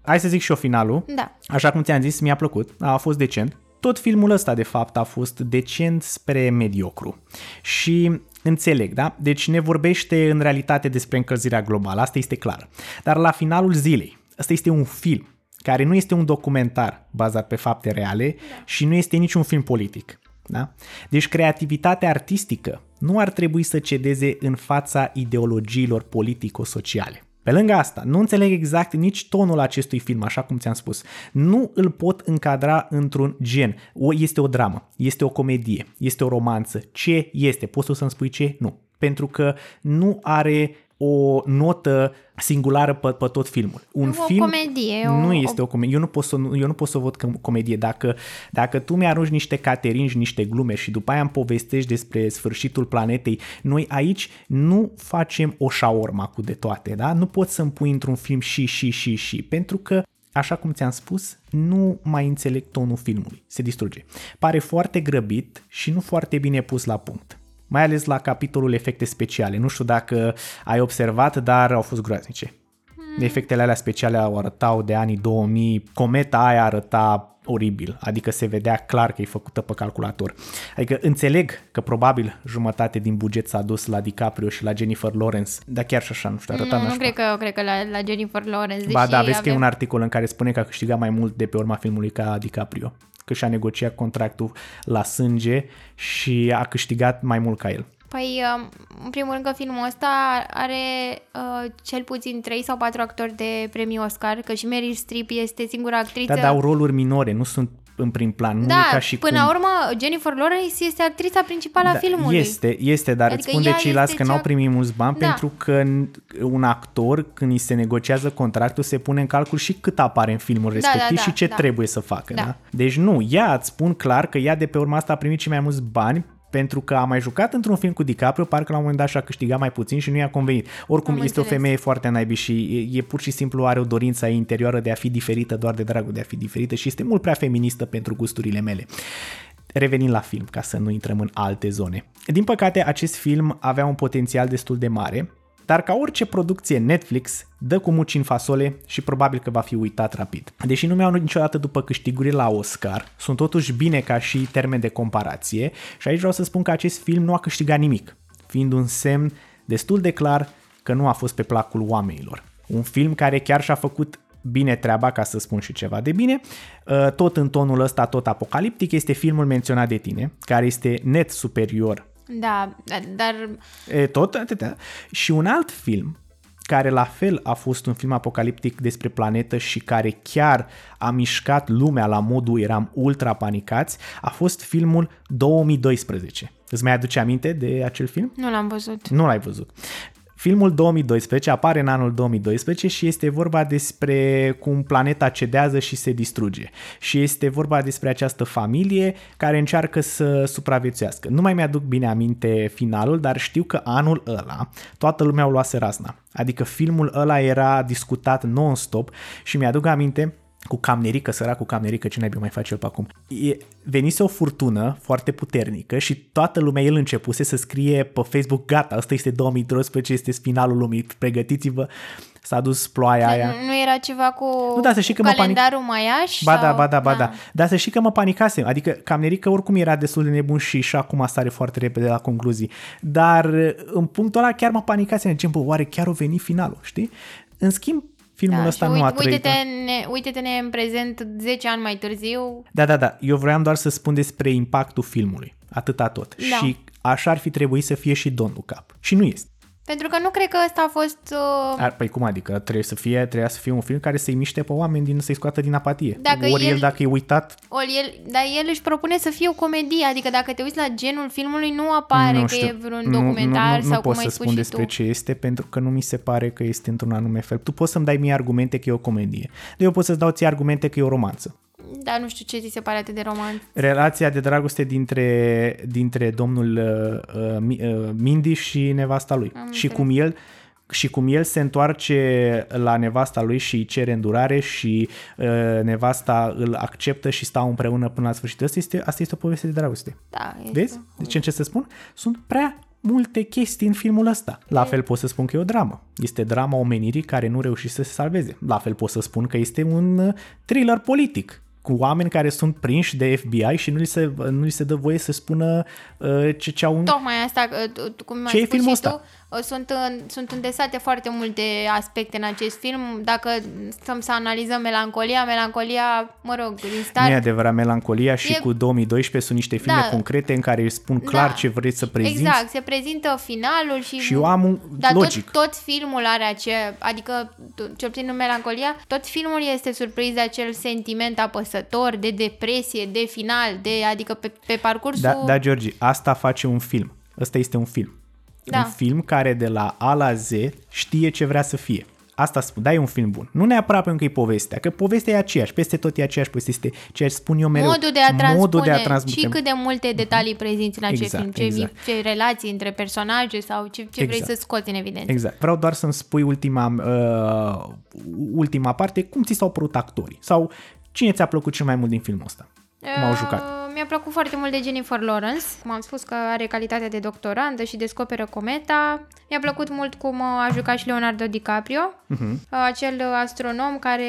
Hai să zic și eu finalul. Da. Așa cum ți-am zis, mi-a plăcut, a fost decent. Tot filmul ăsta, de fapt, a fost decent spre mediocru. Și înțeleg, da? Deci ne vorbește în realitate despre încălzirea globală, asta este clar. Dar la finalul zilei, ăsta este un film care nu este un documentar bazat pe fapte reale da. și nu este niciun film politic. Da? Deci creativitatea artistică nu ar trebui să cedeze în fața ideologiilor politico-sociale. Pe lângă asta, nu înțeleg exact nici tonul acestui film, așa cum ți-am spus. Nu îl pot încadra într-un gen. O, este o dramă, este o comedie, este o romanță. Ce este? Poți tu să-mi spui ce? Nu. Pentru că nu are o notă singulară pe, pe tot filmul. Un Nu o film comedie, o- nu este o comedie. Eu nu pot să, eu nu pot să o văd ca comedie. Dacă, dacă tu mi-arunci niște cateringi, niște glume și după aia îmi povestești despre sfârșitul planetei, noi aici nu facem o șaorma cu de toate, da? Nu poți să-mi pui într-un film și, și, și, și, pentru că Așa cum ți-am spus, nu mai înțeleg tonul filmului. Se distruge. Pare foarte grăbit și nu foarte bine pus la punct mai ales la capitolul efecte speciale. Nu știu dacă ai observat, dar au fost groaznice. Efectele alea speciale au arătau de anii 2000, cometa aia arăta oribil, adică se vedea clar că e făcută pe calculator. Adică înțeleg că probabil jumătate din buget s-a dus la DiCaprio și la Jennifer Lawrence, dar chiar și așa, nu știu, arăta Nu, nu nașpa. cred că, cred că la, la Jennifer Lawrence, Ba deși da, vezi că e avem... un articol în care spune că a câștigat mai mult de pe urma filmului ca DiCaprio, că și-a negociat contractul la sânge și a câștigat mai mult ca el. Păi, um, în primul rând că filmul ăsta are uh, cel puțin 3 sau 4 actori de premiu Oscar, că și Meryl Streep este singura actriță... Da, dar au roluri minore, nu sunt în prim plan, nu e da ca și până cum... la urmă, Jennifer Lawrence este actrița principală a Da, filmului. Este, este, dar Adică îți spun de ea ceilalți este că n-au cea- primit mulți bani Da. pentru că un actor, când îi se negociază contractul, se pune în calcul și cât apare în filmul Da, respectiv da, și da, ce da. trebuie să facă. Da. Da. Deci nu, ea îți spun clar că ea de pe urma asta a primit cei mai mulți bani pentru că a mai jucat într-un film cu DiCaprio, parcă la un moment dat și-a câștigat mai puțin și nu i-a convenit. Oricum, Am este o înțeles. femeie foarte naibii și e, e pur și simplu are o dorință a ei interioară de a fi diferită doar de dragul de a fi diferită și este mult prea feministă pentru gusturile mele. Revenind la film, ca să nu intrăm în alte zone. Din păcate, acest film avea un potențial destul de mare, dar ca orice producție Netflix, dă cu muci în fasole și probabil că va fi uitat rapid. Deși nu mi-au niciodată după câștigurile la Oscar, sunt totuși bine ca și termen de comparație și aici vreau să spun că acest film nu a câștigat nimic, fiind un semn destul de clar că nu a fost pe placul oamenilor. Un film care chiar și-a făcut bine treaba, ca să spun și ceva de bine. Uh, Tot în tonul ăsta, tot apocaliptic, este filmul menționat de tine, care este net superior. Da, da, dar E, Tot atâtea. Și un alt film care la fel a fost un film apocaliptic despre planetă și care chiar a mișcat lumea la modul eram ultra panicați, a fost filmul 2012. Îți mai aduce aminte de acel film? nu l-am văzut. Nu l-ai văzut. Filmul 2012 apare în anul 2012 și este vorba despre cum planeta cedează și se distruge. Și este vorba despre această familie care încearcă să supraviețuiască. Nu mai mi-aduc bine aminte finalul, dar știu că anul ăla toată lumea o luase razna. Adică filmul ăla era discutat non-stop și mi-aduc aminte cu camnerică, sărac cu camnerică, ce naibii mai face el pe acum. E, venise o furtună foarte puternică și toată lumea, el începuse să scrie pe Facebook, gata, asta este 2012, este finalul lumii, pregătiți-vă, s-a dus ploaia aia. Nu era ceva cu, Nu, da, să știi cu că mă calendarul maiaș? Ba da, sau... ba da, ba da. Dar să știi că mă panicasem. Adică Camnerică oricum era destul de nebun și și acum sare foarte repede la concluzii. Dar în punctul ăla chiar mă panicasem. Gen, bă, oare chiar o veni finalul, știi? În schimb, filmul Da, ăsta și nu a uite, trăit. uite-te, ne, uite-te-ne în prezent 10 ani mai târziu. Da, da, da. Eu vreau doar să spun despre impactul filmului. Atâta tot. Da. Și așa ar fi trebuit să fie și Don't Look Up. Și nu este. Pentru că nu cred că ăsta a fost... Uh, Ar, păi cum adică? Trebuie să fie, trebuia să fie un film care să-i miște pe oameni din, să-i scoată din apatie. Dacă Ori el, el- dacă e uitat, ori el, dar el își propune să fie o comedie, adică dacă te uiți la genul filmului, nu apare nu că știu. e vreun Nu- documentar nu, nu, sau nu cum pot ai să spus spun și despre tu. ce este pentru că nu mi se pare că este într-un anume fel. Tu poți să-mi dai mie argumente că e o comedie. De eu pot să-ți dau ție argumente că e o romanță. Dar nu știu ce ți se pare atât de romantic. Relația de dragoste dintre, dintre domnul uh, uh, Mi- uh, Mindy și nevasta lui. Am și înțeles. cum el și cum el se întoarce la nevasta lui și îi cere îndurare și uh, nevasta îl acceptă și stau împreună până la sfârșit. Asta este, asta este o poveste de dragoste. Da, este. Vezi? Deci ce să spun? Sunt prea multe chestii în filmul ăsta. La fel pot să spun că e o dramă. Este drama omenirii care nu reușește să se salveze. La fel pot să spun că este un uh, thriller politic cu oameni care sunt prinși de FBI și nu li se, nu li se dă voie să spună uh, ce, ce au... Tocmai asta, că tu- tu- cum Ce ai e spus filmul și tu, ăsta? uh, sunt, în- sunt îndesate foarte multe aspecte în acest film. Dacă stăm să analizăm melancolia, melancolia, mă rog, din Nu e start, adevărat, Melancolia și E- cu 2012 sunt niște filme Da. concrete în care își spun clar Da. ce vreți să prezinți. Exact, se prezintă finalul și... Și eu am un Dar logic. tot, tot filmul are acea, adică t- cel puțin în Melancolia, tot filmul este surprins de acel sentiment apăsător, de depresie, de final, de, adică pe, pe parcursul... Da, da, Georgi, asta face un film. Ăsta este un film. Da. Un film care de la A la Z știe ce vrea să fie. Asta spun, da, e un film bun. Nu neapărat pentru că e povestea, că povestea e aceeași, peste tot e aceeași, poveste este ceea ce spun eu mereu. Modul de a transpune Modul de a transmite. și cât de multe detalii prezinți în acest Exact, film, ce, exact. ce relații între personaje sau ce, ce vrei Exact. să scoți în evidență. Exact. Vreau doar să-mi spui ultima, uh, ultima parte, cum ți s-au părut actorii? Sau cine ți-a plăcut cel mai mult din filmul ăsta? Cum au jucat? Uh, Mi-a plăcut foarte mult de Jennifer Lawrence. Cum am spus că are calitatea de doctorandă și descoperă cometa. Mi-a plăcut mult cum uh, a jucat și Leonardo DiCaprio. Mhm. Uh, Acel astronom care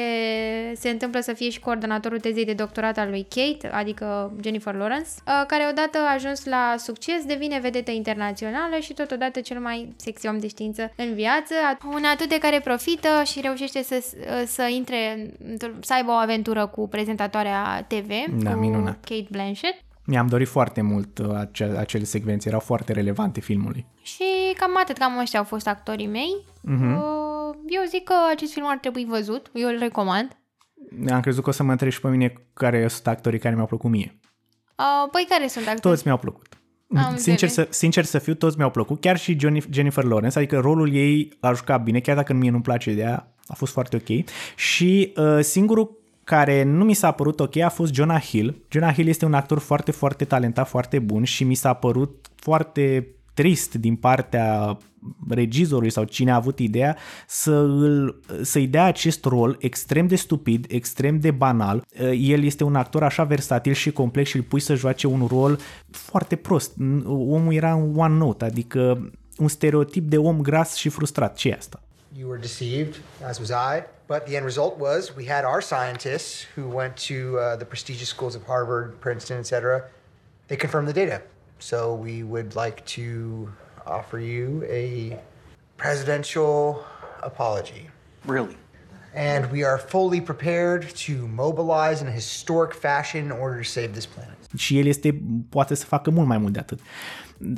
se întâmplă să fie și coordonatorul tezei de doctorat al lui Kate, adică Jennifer Lawrence, uh, care odată a ajuns la succes, devine vedetă internațională și totodată cel mai sexy om de știință în viață. Un atât de care profită și reușește să, să intre, într- să aibă o aventură cu prezentatoarea TV, Da, cu minunat. Kate Blanchett. Mi-am dorit foarte mult uh, acele, acele secvențe, erau foarte relevante filmului. Și cam atât, cam ăștia au fost actorii mei. Mhm. Uh, Eu zic că acest film ar trebui văzut, eu îl recomand. Am crezut că o să mă întrebi și pe mine care sunt actorii care mi-au plăcut mie. Uh, Păi care sunt actorii? Toți mi-au plăcut. Am Sincer înțeles. să, sincer să fiu, toți mi-au plăcut, chiar și Johnny, Jennifer Lawrence, adică rolul ei a jucat bine, chiar dacă mie nu-mi place de ea, a fost foarte ok. Și uh, singurul care nu mi s-a părut ok a fost Jonah Hill. Jonah Hill este un actor foarte, foarte talentat, foarte bun și mi s-a părut foarte trist din partea regizorului sau cine a avut ideea să îl, să-i dea acest rol extrem de stupid, extrem de banal. El este un actor așa versatil și complex și îl pui să joace un rol foarte prost. Omul era un one note, adică un stereotip de om gras și frustrat. ce e asta? You were deceived, as was I. But the end result was we had our scientists who went to uh, the prestigious schools of Harvard, Princeton, etc. They confirmed the data. So we would like to offer you a presidential apology. Really? And we are fully prepared to mobilize in a historic fashion in order to save this planet. Și el este, poate să facă mult mai mult de atât.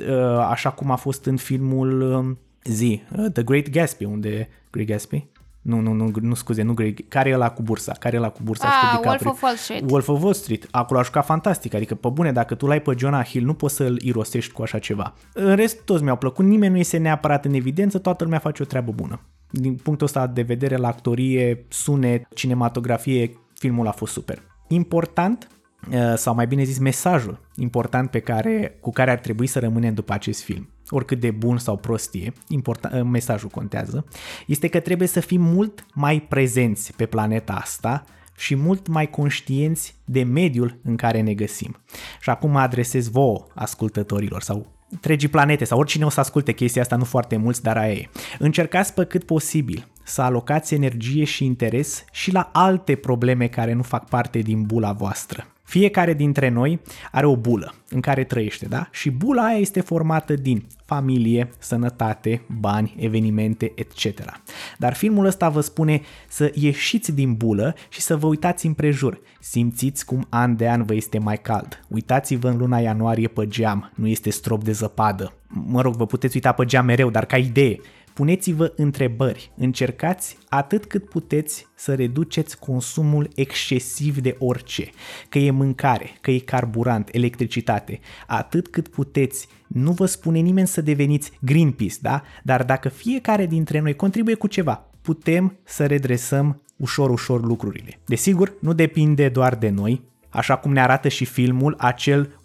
Uh, Așa cum a fost în filmul um, zi, uh, The Great Gatsby, unde Great Gatsby? Nu, nu, nu, nu scuze, nu Great, care e la cu bursa? Care e la cu bursa și Ah, cu DiCaprio? Wolf of Wall Street. Wolf of Wall Street. Acolo a jucat fantastic, adică pe bune, dacă tu l-ai pe Jonah Hill, nu poți să-l irosești cu așa ceva. În rest, toți mi-au plăcut, nimeni nu este neapărat în evidență, toată lumea face o treabă bună. Din punctul ăsta de vedere, la actorie, sunet, cinematografie, filmul a fost super. Important, uh, sau mai bine zis mesajul important pe care, cu care ar trebui să rămânem după acest film, oricât de bun sau prost e, important, mesajul contează, este că trebuie să fim mult mai prezenți pe planeta asta și mult mai conștienți de mediul în care ne găsim. Și acum mă adresez vouă, ascultătorilor sau întregii planete sau oricine o să asculte chestia asta, nu foarte mulți, dar aia e. Încercați pe cât posibil să alocați energie și interes și la alte probleme care nu fac parte din bula voastră. Fiecare dintre noi are o bulă în care trăiește, da? Și bula aia este formată din familie, sănătate, bani, evenimente, etc. Dar filmul ăsta vă spune să ieșiți din bulă și să vă uitați împrejur. Simțiți cum an de an vă este mai cald. Uitați-vă în luna ianuarie pe geam, nu este strop de zăpadă. Mă rog, vă puteți uita pe geam mereu, dar ca idee, Puneți-vă întrebări, încercați atât cât puteți să reduceți consumul excesiv de orice, că e mâncare, că e carburant, electricitate, atât cât puteți. Nu vă spune nimeni să deveniți Greenpeace, da? Dar dacă fiecare dintre noi contribuie cu ceva, putem să redresăm ușor, ușor lucrurile. Desigur, nu depinde doar de noi, așa cum ne arată și filmul, acel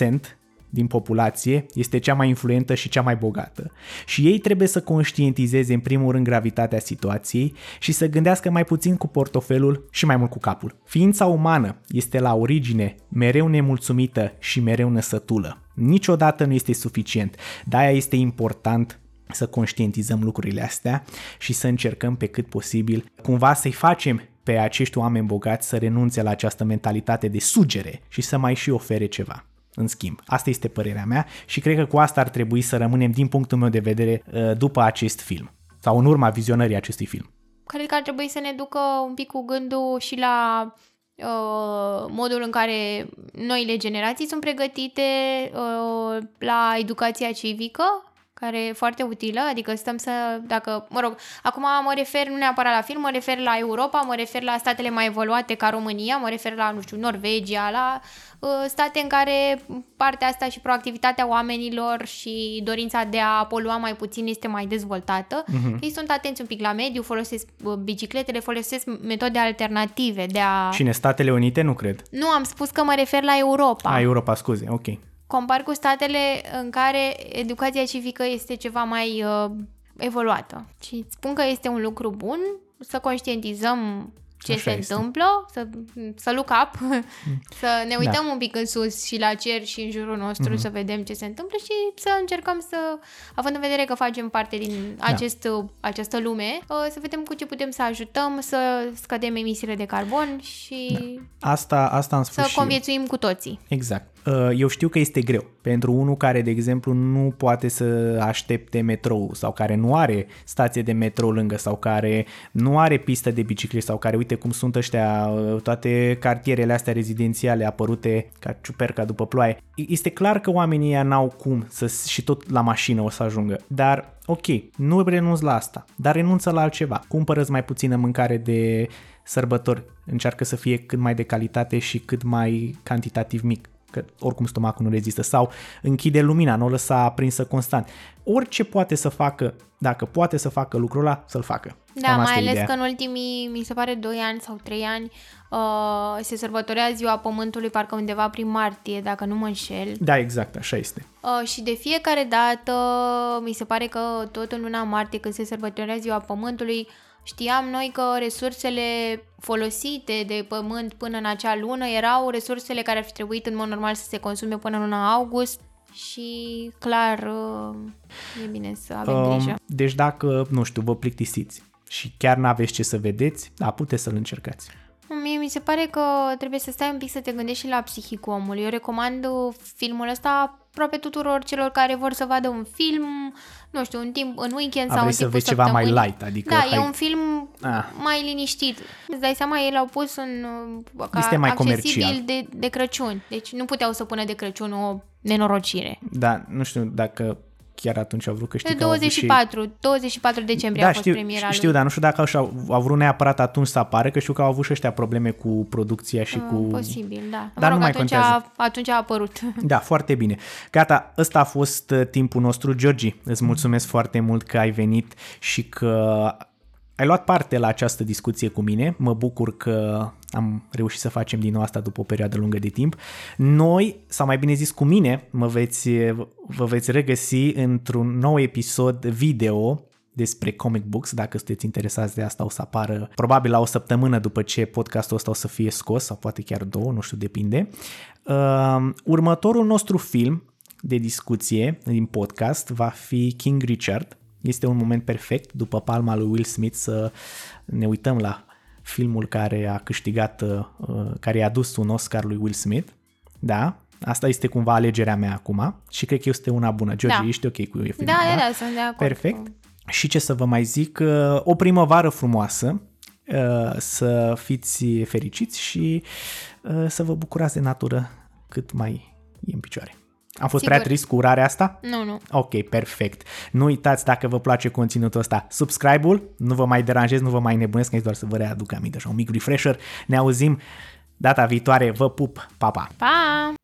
1% din populație este cea mai influentă și cea mai bogată. Și ei trebuie să conștientizeze în primul rând gravitatea situației și să gândească mai puțin cu portofelul și mai mult cu capul. Ființa umană este la origine mereu nemulțumită și mereu năsătulă. Niciodată nu este suficient. De-aia este important să conștientizăm lucrurile astea și să încercăm pe cât posibil cumva să-i facem pe acești oameni bogați să renunțe la această mentalitate de sugere și să mai și ofere ceva în schimb. Asta este părerea mea și cred că cu asta ar trebui să rămânem din punctul meu de vedere uh, după acest film sau în urma vizionării acestui film. Cred că ar trebui să ne ducă un pic cu gândul și la uh, modul în care noile generații sunt pregătite uh, la educația civică care e foarte utilă, adică stăm să, dacă, mă rog, acum mă refer nu neapărat la film, mă refer la Europa, mă refer la statele mai evoluate ca România, mă refer la, nu știu, Norvegia, la uh, state în care partea asta și proactivitatea oamenilor și dorința de a polua mai puțin este mai dezvoltată. Uh-huh. Ei sunt atenți un pic la mediu, folosesc uh, bicicletele, folosesc metode alternative de a... Și în Statele Unite nu cred. Nu, am spus că mă refer la Europa. A, Europa, scuze, ok compar cu statele în care educația civică este ceva mai uh, evoluată. Și spun că este un lucru bun să conștientizăm ce Așa se este. întâmplă, să, să look up, să ne uităm da. un pic în sus și la cer și în jurul nostru mm-hmm. să vedem ce se întâmplă și să încercăm să, având în vedere că facem parte din da. acest, această lume, uh, să vedem cu ce putem să ajutăm să scădem emisiile de carbon și da. asta, asta am spus să conviețuim eu. cu toții. Exact. Uh, eu știu că este greu pentru unul care, de exemplu, nu poate să aștepte metrou sau care nu are stație de metrou lângă sau care nu are pistă de biciclete sau care, uite cum sunt ăștia, uh, toate cartierele astea rezidențiale apărute ca ciuperca după ploaie. Este clar că oamenii ăia n-au cum să și tot la mașină o să ajungă, dar ok, nu renunț la asta, dar renunță la altceva. Cumpără mai puțină mâncare de sărbători, încearcă să fie cât mai de calitate și cât mai cantitativ mic că oricum stomacul nu rezistă, sau închide lumina, nu o lăsa aprinsă constant. Orice poate să facă, dacă poate să facă lucrul ăla, să-l facă. Da, Cam mai ales ideea. că în ultimii, mi se pare, 2 ani sau 3 ani uh, se sărbătorea ziua Pământului parcă undeva prin martie, dacă nu mă înșel. Da, exact, așa este. Uh, și de fiecare dată, mi se pare că tot în luna martie, când se sărbătorea ziua Pământului, uh, Știam noi că resursele folosite de pământ până în acea lună erau resursele care ar fi trebuit în mod normal să se consume până în luna august și clar uh, e bine să avem um, grijă. Deci dacă, nu știu, vă plictisiți și chiar n-aveți ce să vedeți, da, puteți să-l încercați. Mie mi se pare că trebuie să stai un pic să te gândești și la psihicul omului. Eu recomand filmul ăsta aproape tuturor celor care vor să vadă un film, nu știu, un timp, în weekend A, sau în să vezi ceva mai light, adică... Da, hai... e un film ah. mai liniștit. Îți dai seama, ei l-au pus în, ca este mai accesibil comercial. de, de Crăciun. Deci nu puteau să pună de Crăciun o nenorocire. Da, nu știu dacă chiar atunci au vrut că știi de 24, și... 24 decembrie da, a fost știu, premiera știu, lui. dar nu știu dacă au, au vrut neapărat atunci să apară, că știu că au avut și ăștia probleme cu producția și uh, cu... Posibil, da. Dar mă rog, nu mai atunci contează. A, atunci a apărut. Da, foarte bine. Gata, ăsta a fost uh, timpul nostru. Georgi, îți mulțumesc foarte mult că ai venit și că ai luat parte la această discuție cu mine. Mă bucur că am reușit să facem din nou asta după o perioadă lungă de timp. Noi, sau mai bine zis cu mine, mă veți, vă veți regăsi într-un nou episod video despre comic books, dacă sunteți interesați de asta o să apară probabil la o săptămână după ce podcastul ăsta o să fie scos sau poate chiar două, nu știu, depinde. Uh, următorul nostru film de discuție din podcast va fi King Richard. Este un moment perfect după palma lui Will Smith să ne uităm la filmul care a câștigat, uh, care i-a adus un Oscar lui Will Smith. Da, Asta este cumva alegerea mea acum și cred că este una bună. George, Da. ești ok cu filmul, Da, da, da, sunt de acord. Perfect. Și ce să vă mai zic, uh, o primăvară frumoasă, uh, să fiți fericiți și uh, să vă bucurați de natură cât mai e în picioare. Am fost Sigur. prea trist cu urarea asta? Nu, nu. Ok, perfect. Nu uitați dacă vă place conținutul ăsta, subscribe-ul, nu vă mai deranjez, nu vă mai nebunesc, că e doar să vă readuc aminte așa un mic refresher. Ne auzim data viitoare, vă pup, pa, pa! Pa!